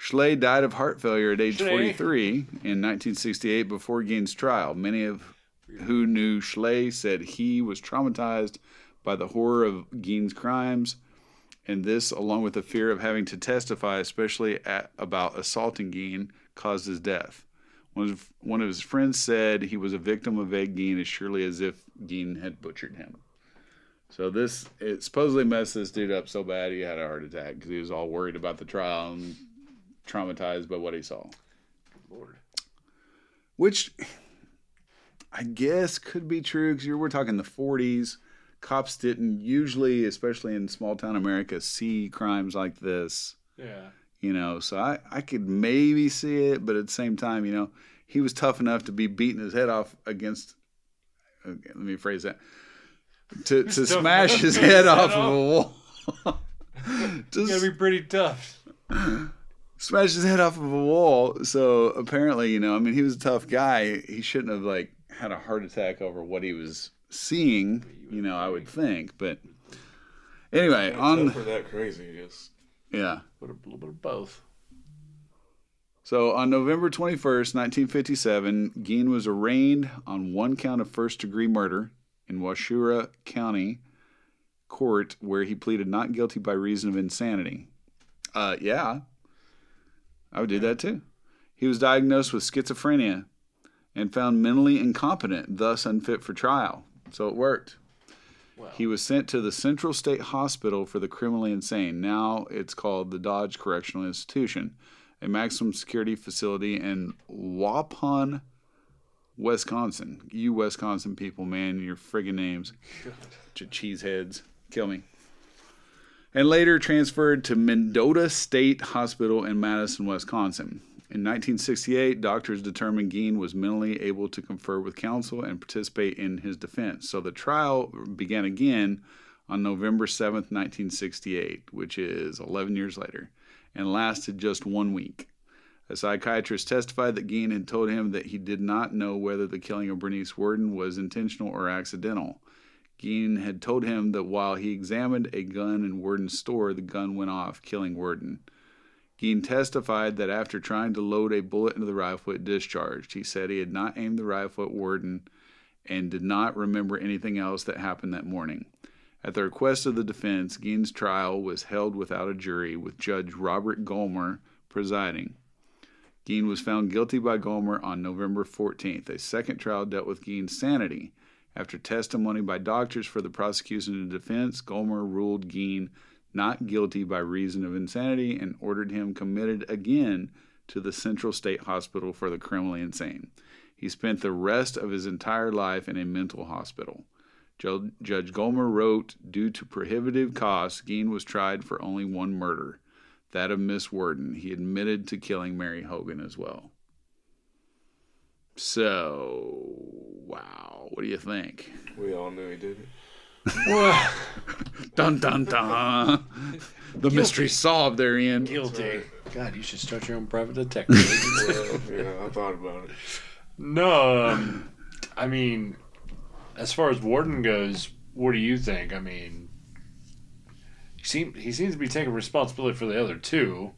B: Schley died of heart failure at age
D: Schley.
B: 43 in 1968 before Gein's trial. Many of who knew Schley said he was traumatized by the horror of Gein's crimes, and this, along with the fear of having to testify, especially at, about assaulting Gein, caused his death. One of, one of his friends said he was a victim of Ed Gein as surely as if Gein had butchered him. So this it supposedly messed this dude up so bad he had a heart attack because he was all worried about the trial and traumatized by what he saw.
D: Lord.
B: Which I guess could be true because we're talking the 40s. Cops didn't usually, especially in small town America, see crimes like this.
D: Yeah.
B: you know so I, I could maybe see it but at the same time you know he was tough enough to be beating his head off against okay, let me phrase that to, to smash his head off of a wall
D: You gotta be pretty tough.
B: smash his head off of a wall so apparently you know i mean he was a tough guy he shouldn't have like had a heart attack over what he was seeing you know i would think but anyway on
C: for that crazy, yes.
B: yeah
D: But a little bit of both.
B: So on November 21st, 1957, Gein was arraigned on one count of first degree murder in Waushara County court where he pleaded not guilty by reason of insanity. Uh, yeah, I would do that too. He was diagnosed with schizophrenia and found mentally incompetent, thus unfit for trial. So it worked. He was sent to the Central State Hospital for the Criminally Insane. Now it's called the Dodge Correctional Institution, a maximum security facility in Waupun, Wisconsin. You Wisconsin people, man, your friggin' names. Cheeseheads. Kill me. And later transferred to Mendota State Hospital in Madison, Wisconsin. In 1968, doctors determined Gein was mentally able to confer with counsel and participate in his defense. So the trial began again on November 7th, 1968, which is 11 years later, and lasted just one week. A psychiatrist testified that Gein had told him that he did not know whether the killing of Bernice Worden was intentional or accidental. Gein had told him that while he examined a gun in Worden's store, the gun went off, killing Worden. Gein testified that after trying to load a bullet into the rifle, it discharged. He said he had not aimed the rifle at Worden and did not remember anything else that happened that morning. At the request of the defense, Gein's trial was held without a jury, with Judge Robert Gollmar presiding. Gein was found guilty by Gollmar on November 14th. A second trial dealt with Gein's sanity. After testimony by doctors for the prosecution and defense, Gollmar ruled Gein not guilty by reason of insanity and ordered him committed again to the Central State Hospital for the criminally insane. He spent the rest of his entire life in a mental hospital. Judge Gollmar wrote, due to prohibitive costs, Gein was tried for only one murder, that of Miss Worden. He admitted to killing Mary Hogan as well. So, wow, what do you think?
C: We all knew he did it.
B: Dun dun dun. The mystery solved therein.
D: Guilty. God, you should start your own private detective. agency.
C: Well, yeah, I thought about it.
D: no, um, I mean, as far as Worden goes, what do you think? I mean, he seem he seems to be taking responsibility for the other two.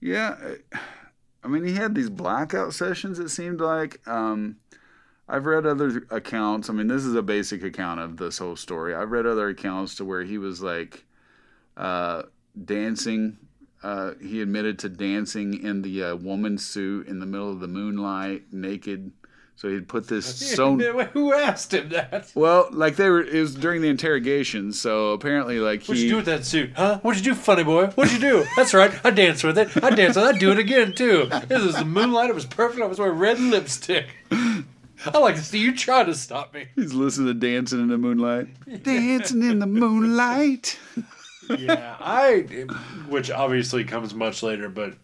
B: Yeah, I mean, he had these blackout sessions. It seemed like. Um, I've read other accounts. I mean, this is a basic account of this whole story. I've read other accounts to where he was like uh, dancing. Uh, he admitted to dancing in the uh, woman's suit in the middle of the moonlight, naked. So he'd put this so
D: Who asked him that?
B: well, like they were. It was during the interrogation. So apparently, like
D: What'd you do with that suit? Huh? What'd you do, funny boy? What'd you do? That's right. I danced with it. I danced with it. I'd do it again, too. This was the moonlight. It was perfect. I was wearing red lipstick. I like to see you try to stop me.
B: he's listening to dancing in the moonlight. Dancing in the moonlight.
D: Yeah, I, which obviously comes much later, but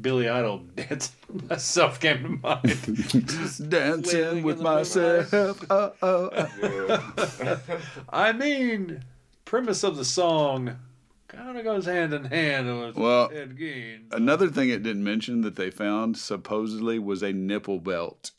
D: Billy Idol dancing with myself came to mind.
B: Just
D: Dancing
B: with
D: in the moonlight.
B: myself. Oh, oh, oh.
D: I mean, premise of the song kind of goes hand in hand with
B: Well,
D: Ed Gein.
B: Another thing it didn't mention that they found supposedly was a nipple belt.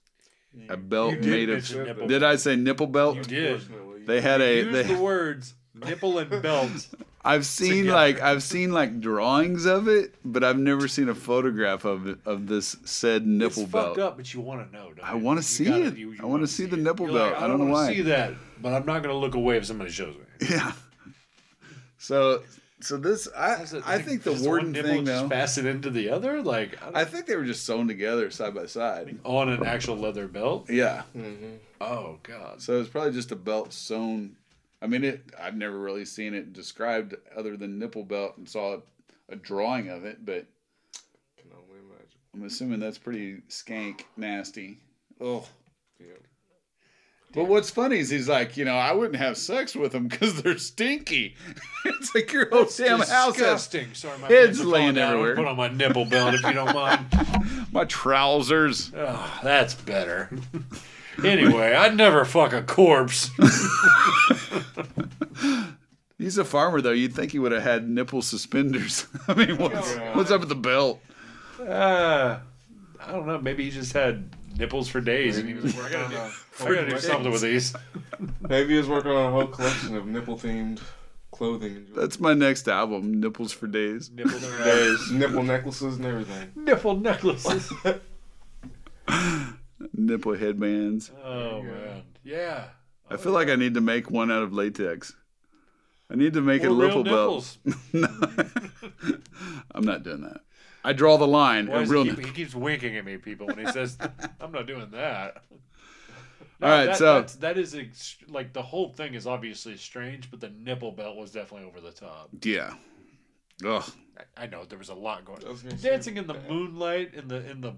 B: A belt
D: You
B: made of.
D: mention nipple.
B: Did I say nipple belt?
D: You did.
B: They had a.
D: Use
B: They,
D: the words nipple and belt.
B: I've seen
D: together.
B: like I've seen like drawings of it, but I've never seen a photograph of it, of this said nipple
D: it's
B: belt.
D: fucked up, but you want to know. Don't you?
B: I
D: wanna
B: see
D: gotta-
B: it.
D: you- you
B: I wanna
D: wanna
B: see the nipple
D: You're like,
B: belt. I
D: I
B: don't know
D: wanna
B: why.
D: See that, but I'm not going to look away if somebody shows me.
B: Yeah. So so this I
D: it
B: I
D: like-
B: think the warden
D: one nipple
B: thing
D: just
B: though.
D: fasten into the other, like I
B: I think they were just sewn together side by side.
D: on an actual leather belt.
B: Yeah. Mm-hmm.
D: Oh God.
B: So it's probably just a belt sewn. I mean, it. I've never really seen it described other than nipple belt and saw a, a drawing of it, but
C: can only imagine.
B: I'm assuming that's pretty skank nasty. Oh.
C: Yeah.
B: But what's funny is he's like, you know, I wouldn't have sex with them because they're stinky. it's like your whole damn house has
D: disgusting. Sorry, my
B: heads laying. Everywhere.
D: Put on my nipple belt if you don't mind.
B: my trousers.
D: Oh, that's better. anyway, I'd never fuck a corpse.
B: He's a farmer though. You'd think he would have had nipple suspenders. I mean, what's,
C: Yeah.
B: what's up with the belt?
D: Uh, I don't know. Maybe he just had nipples for days, and he was like, I gotta do, I gotta do something with these.
C: Maybe he was working on a whole collection of nipple themed clothing.
B: That's my next album, Nipples for Days.
D: Nipples for days.
C: nipple necklaces and everything.
D: Nipple necklaces.
B: Nipple headbands.
D: Oh man, yeah.
B: I feel like I need to make one out of latex. I need to make
D: We're
B: a
D: real
B: nipple belt.
D: nipples.
B: I'm not doing that. I draw the line.
D: Why
B: real
D: he, keep, he keeps winking at me, people, when he says, "I'm not doing that."
B: All right,
D: that,
B: so-
D: that's, that is ex- like the whole thing is obviously strange, but the nipple belt was definitely over the top.
B: Yeah. Ugh.
D: I, I know there was a lot going.
C: I was gonna say,
D: Dancing in the moonlight in the in the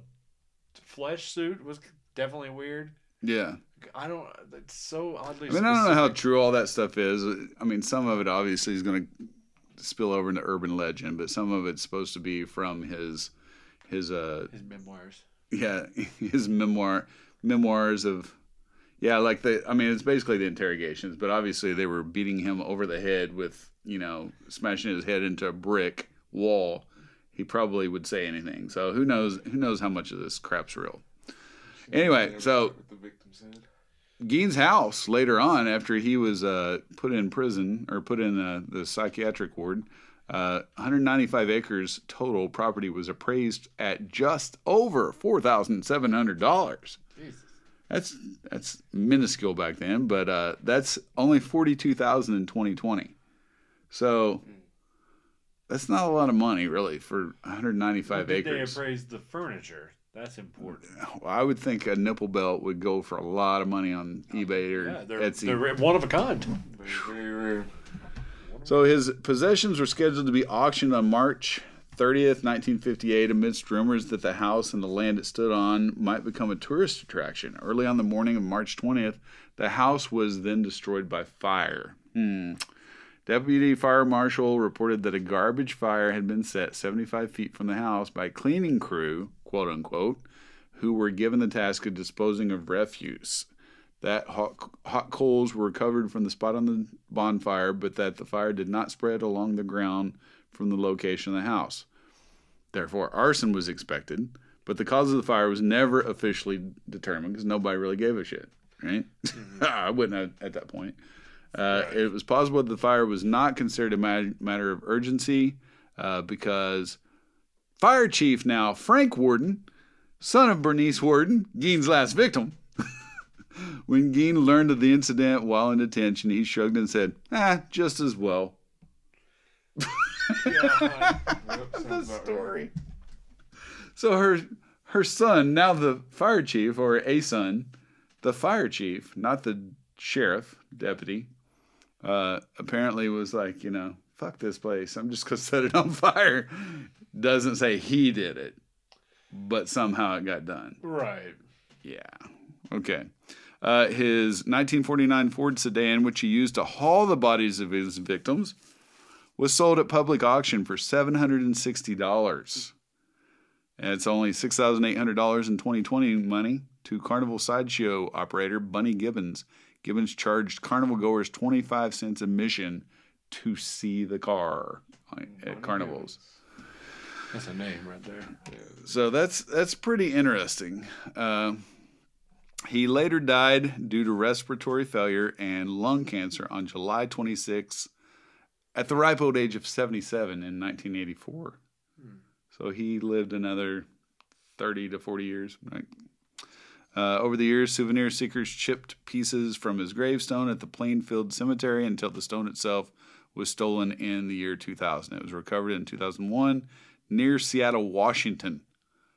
D: flesh suit was definitely weird.
B: Yeah.
D: I don't. It's so oddly.
B: I mean, I don't know how true all that stuff is. I mean, some of it obviously is going to spill over into urban legend, but some of it's supposed to be from his his uh
D: his memoirs.
B: yeah his memoir memoirs of yeah like the I mean it's basically the interrogations, but obviously they were beating him over the head with you know smashing his head into a brick wall. He probably would say anything. So who knows? Who knows how much of this crap's real? Anyway, so
C: the victim said.
B: Gein's house later on, after he was uh, put in prison or put in uh, the psychiatric ward, uh, 195 acres total property was appraised at just over four thousand seven hundred dollars. That's that's minuscule back then, but uh, that's only forty two thousand in 2020. So that's not a lot of money, really, for 195
D: Did they
B: acres.
D: appraise the furniture? That's important.
B: Well, I would think a nipple belt would go for a lot of money on eBay or
D: Yeah, they're,
B: Etsy.
D: they're one of a kind.
C: Very, very rare.
B: So his possessions were scheduled to be auctioned on March 30th, 1958, amidst rumors that the house and the land it stood on might become a tourist attraction. Early on the morning of March 20th, the house was then destroyed by fire. Hmm. Deputy Fire Marshal reported that a garbage fire had been set 75 feet from the house by a cleaning crew, quote unquote, who were given the task of disposing of refuse. That hot, hot coals were recovered from the spot on the bonfire, but that the fire did not spread along the ground from the location of the house. Therefore, arson was expected, but the cause of the fire was never officially determined because nobody really gave a shit, right? I wouldn't at, at that point. Uh, It was possible that the fire was not considered a ma- matter of urgency uh, because fire chief now, Frank Worden, son of Bernice Worden, Gein's last victim, when Gein learned of the incident while in detention, he shrugged and said, ah, just as well.
C: Yep, sounds about right.
B: So her her son, now the fire chief, or a son, the fire chief, not the sheriff, deputy, uh, apparently was like, you know, fuck this place. I'm just gonna set it on fire. Doesn't say he did it, but somehow it got done.
D: Right.
B: Yeah. Okay. Uh, his 1949 Ford sedan, which he used to haul the bodies of his victims, was sold at public auction for $760. And it's only $6,800 in 2020 money to Carnival Sideshow operator Bunny Gibbons. Gibbons charged carnival goers 25 cents admission to see the car at carnivals.
D: That's a name right there.
B: So that's that's pretty interesting. Uh, he later died due to respiratory failure and lung cancer on July 26 at the ripe old age of 77 in 1984. So he lived another 30 to 40 years. Right? Uh, over the years, souvenir seekers chipped pieces from his gravestone at the Plainfield Cemetery until the stone itself was stolen in the year 2000. It was recovered in 2001 near Seattle, Washington.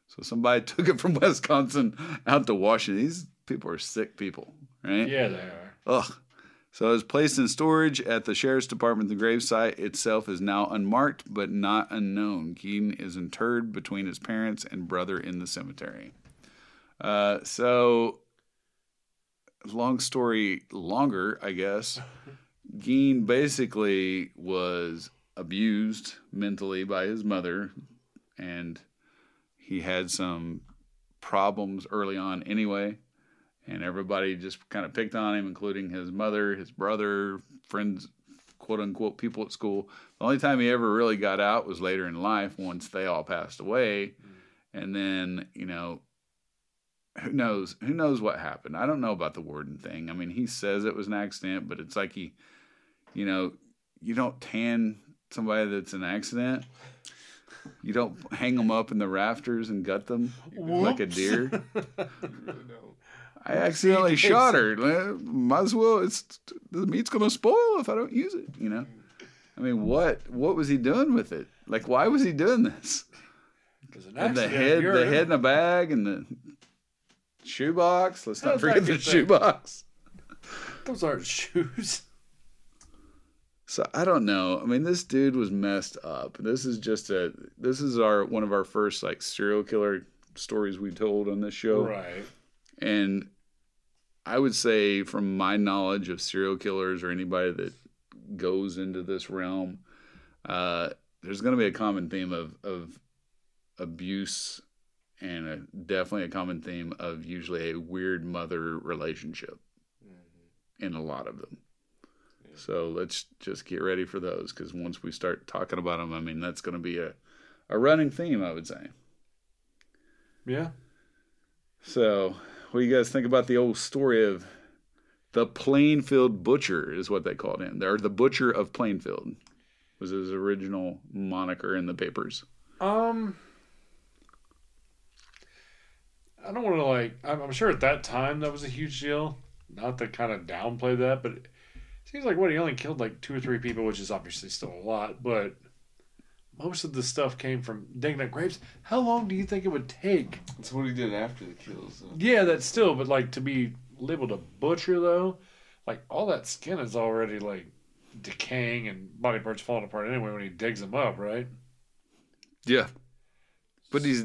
B: So somebody took it from Wisconsin out to Washington. These people are sick people, right?
D: Yeah, they are.
B: Ugh. So it was placed in storage at the sheriff's department. The gravesite itself is now unmarked but not unknown. Keaton is interred between his parents and brother in the cemetery. Uh, so, long story longer, I guess. Gein basically was abused mentally by his mother, and he had some problems early on anyway and everybody just kind of picked on him, including his mother, his brother, friends, quote unquote, people at school. The only time he ever really got out was later in life once they all passed away. Mm-hmm. And then, you know, who knows? Who knows what happened? I don't know about the Worden thing. I mean, he says it was an accident, but it's like he, you know, you don't tan somebody that's an accident. You don't hang them up in the rafters and gut them like a
D: Whoops.
B: deer. I accidentally shot her. Might as well. It's the meat's gonna spoil if I don't use it. You know. I mean, what what was he doing with it? Like, why was he doing this?
D: Because an
B: And the head, the head in a bag, and the shoebox. Let's not forget the shoebox.
D: Those aren't shoes.
B: So I don't know. I mean, this dude was messed up. This is just a. This is our one of our first like serial killer stories we told on this show.
D: Right.
B: And I would say, from my knowledge of serial killers or anybody that goes into this realm, uh, there's going to be a common theme of, of abuse and a, definitely a common theme of usually a weird mother relationship in a lot of them. So let's just get ready for those because once we start talking about them, I mean, that's going to be a, a running theme, I would say.
D: Yeah.
B: So, what do you guys think about the old story of the Plainfield Butcher? Is what they called him. They're the Butcher of Plainfield. Was his original moniker in the papers.
D: Um, I don't want to like. I'm, I'm sure at that time that was a huge deal. Not to kind of downplay that, but seems like what he only killed like two or three people, which is obviously still a lot. But most of the stuff came from digging up graves. How long do you think it would take?
C: That's what he did after the kills. Though.
D: Yeah, that's still, but like to be labeled a butcher though, like all that skin is already like decaying and body parts falling apart anyway when he digs them up, right?
B: Yeah, but he's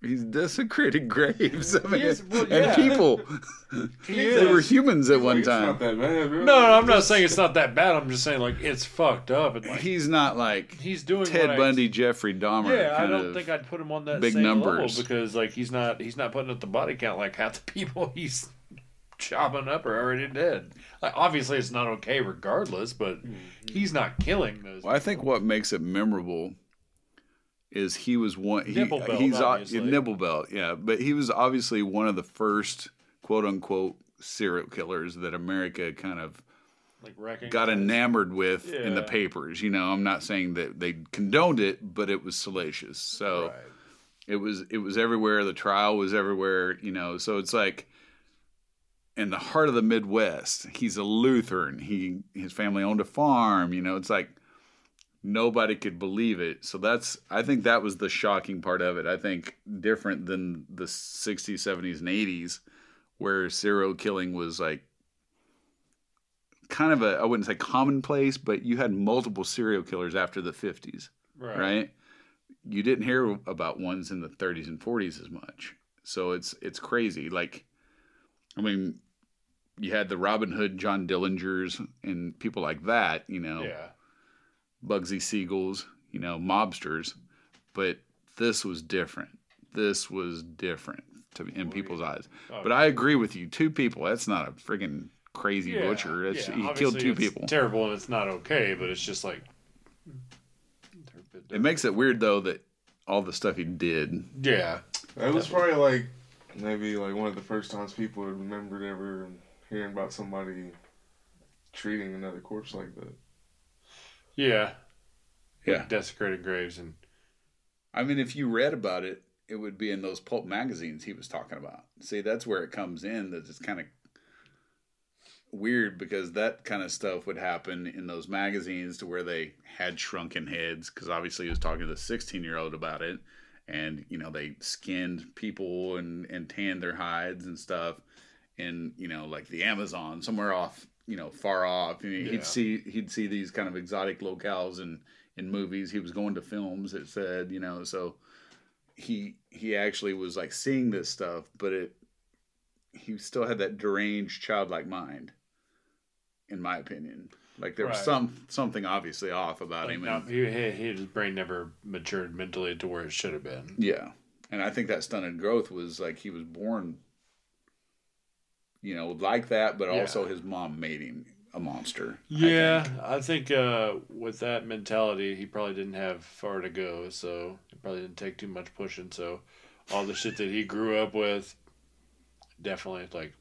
B: he's desecrating graves. I mean,
D: is, well,
B: and people. They were humans at one
C: Like,
B: time.
C: bad. Really.
D: No, no, I'm not saying it's not that bad. I'm just saying like it's fucked up and like
B: He's not like
D: he's doing
B: Ted
D: what I-
B: Bundy, Jeffrey Dahmer.
D: yeah, I don't
B: of-
D: think I'd put him on that
B: big
D: same
B: numbers.
D: level because like he's not he's not putting up the body count like half the people he's chopping up are already dead. Like obviously it's not okay regardless, but he's not killing those.
B: Well, I think what makes it memorable is he was one. He,
D: Nipple belt,
B: he's
D: obviously.
B: nipple belt, yeah. But he was obviously one of the first quote unquote serial killers that America kind of
D: like
B: got enamored with in the papers. You know, I'm not saying that they condoned it, but it was salacious. So
D: Right.
B: it was it was everywhere. The trial was everywhere. You know, so it's like in the heart of the Midwest. He's a Lutheran. He his family owned a farm. You know, it's like nobody could believe it. So that's I think that was the shocking part of it. I think different than the 60s, 70s, and 80s where serial killing was like kind of a I wouldn't say commonplace, but you had multiple serial killers after the 50s
D: right.
B: right? You didn't hear about ones in the 30s and 40s as much. So it's it's crazy. Like, I mean, you had the Robin Hood, John Dillingers, and people like that. You know,
D: Yeah.
B: Bugsy Siegels. You know, mobsters. But this was different. This was different to, in people's eyes. Oh, but I agree with you. Two people. That's not a friggin' crazy
D: Yeah,
B: butcher. That's,
D: yeah,
B: he killed two
D: it's
B: people.
D: Terrible, and it's not okay. But it's just like they're a bit
B: It makes it weird though that all the stuff he did.
D: yeah,
C: That was probably like maybe like one of the first times people remembered ever hearing about somebody treating another corpse like that.
D: Yeah,
B: Yeah.
D: desecrated graves and
B: I mean, if you read about it, it would be in those pulp magazines he was talking about. See, that's where it comes in. That it's kind of weird because that kind of stuff would happen in those magazines to where they had shrunken heads. Because obviously, he was talking to the sixteen-year-old about it, and you know they skinned people and and tanned their hides and stuff in you know like the Amazon somewhere off you know far off. You know,
D: Yeah.
B: He'd see he'd see these kind of exotic locales and in movies. He was going to films. It said, you know, so he he actually was like seeing this stuff, but it he still had that deranged childlike mind, in my opinion. Like there was some something obviously off about
D: like,
B: him.
D: no,
B: And,
D: he, he, his brain never matured mentally to where it should have been.
B: yeah, and I think that stunted growth was like he was born, you know, like that, but
D: Yeah.
B: also his mom made him a monster. I
D: Yeah,
B: think.
D: I think, uh, with that mentality, he probably didn't have far to go, so it probably didn't take too much pushing. So all the shit that he grew up with, definitely like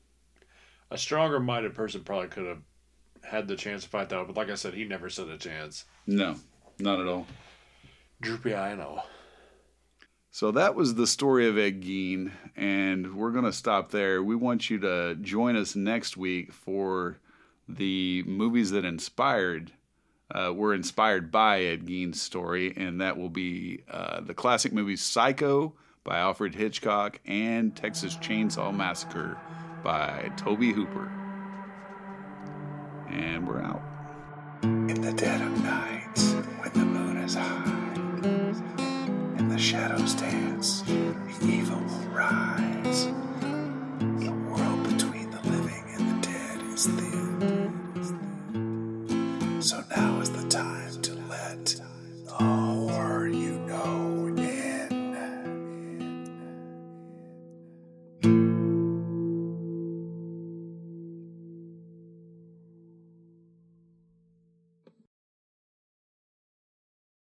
D: a stronger minded person probably could have had the chance to fight that. But like I said, he never stood a chance.
B: No, not at all.
D: Droopy eye and all.
B: So that was the story of Ed Gein, and we're going to stop there. We want you to join us next week for the movies that inspired uh, were inspired by Ed Gein's story, and that will be uh, the classic movie Psycho by Alfred Hitchcock and Texas Chainsaw Massacre by Tobe Hooper. And we're out.
A: In the dead of night, when the moon is high, shadows dance, the evil will rise.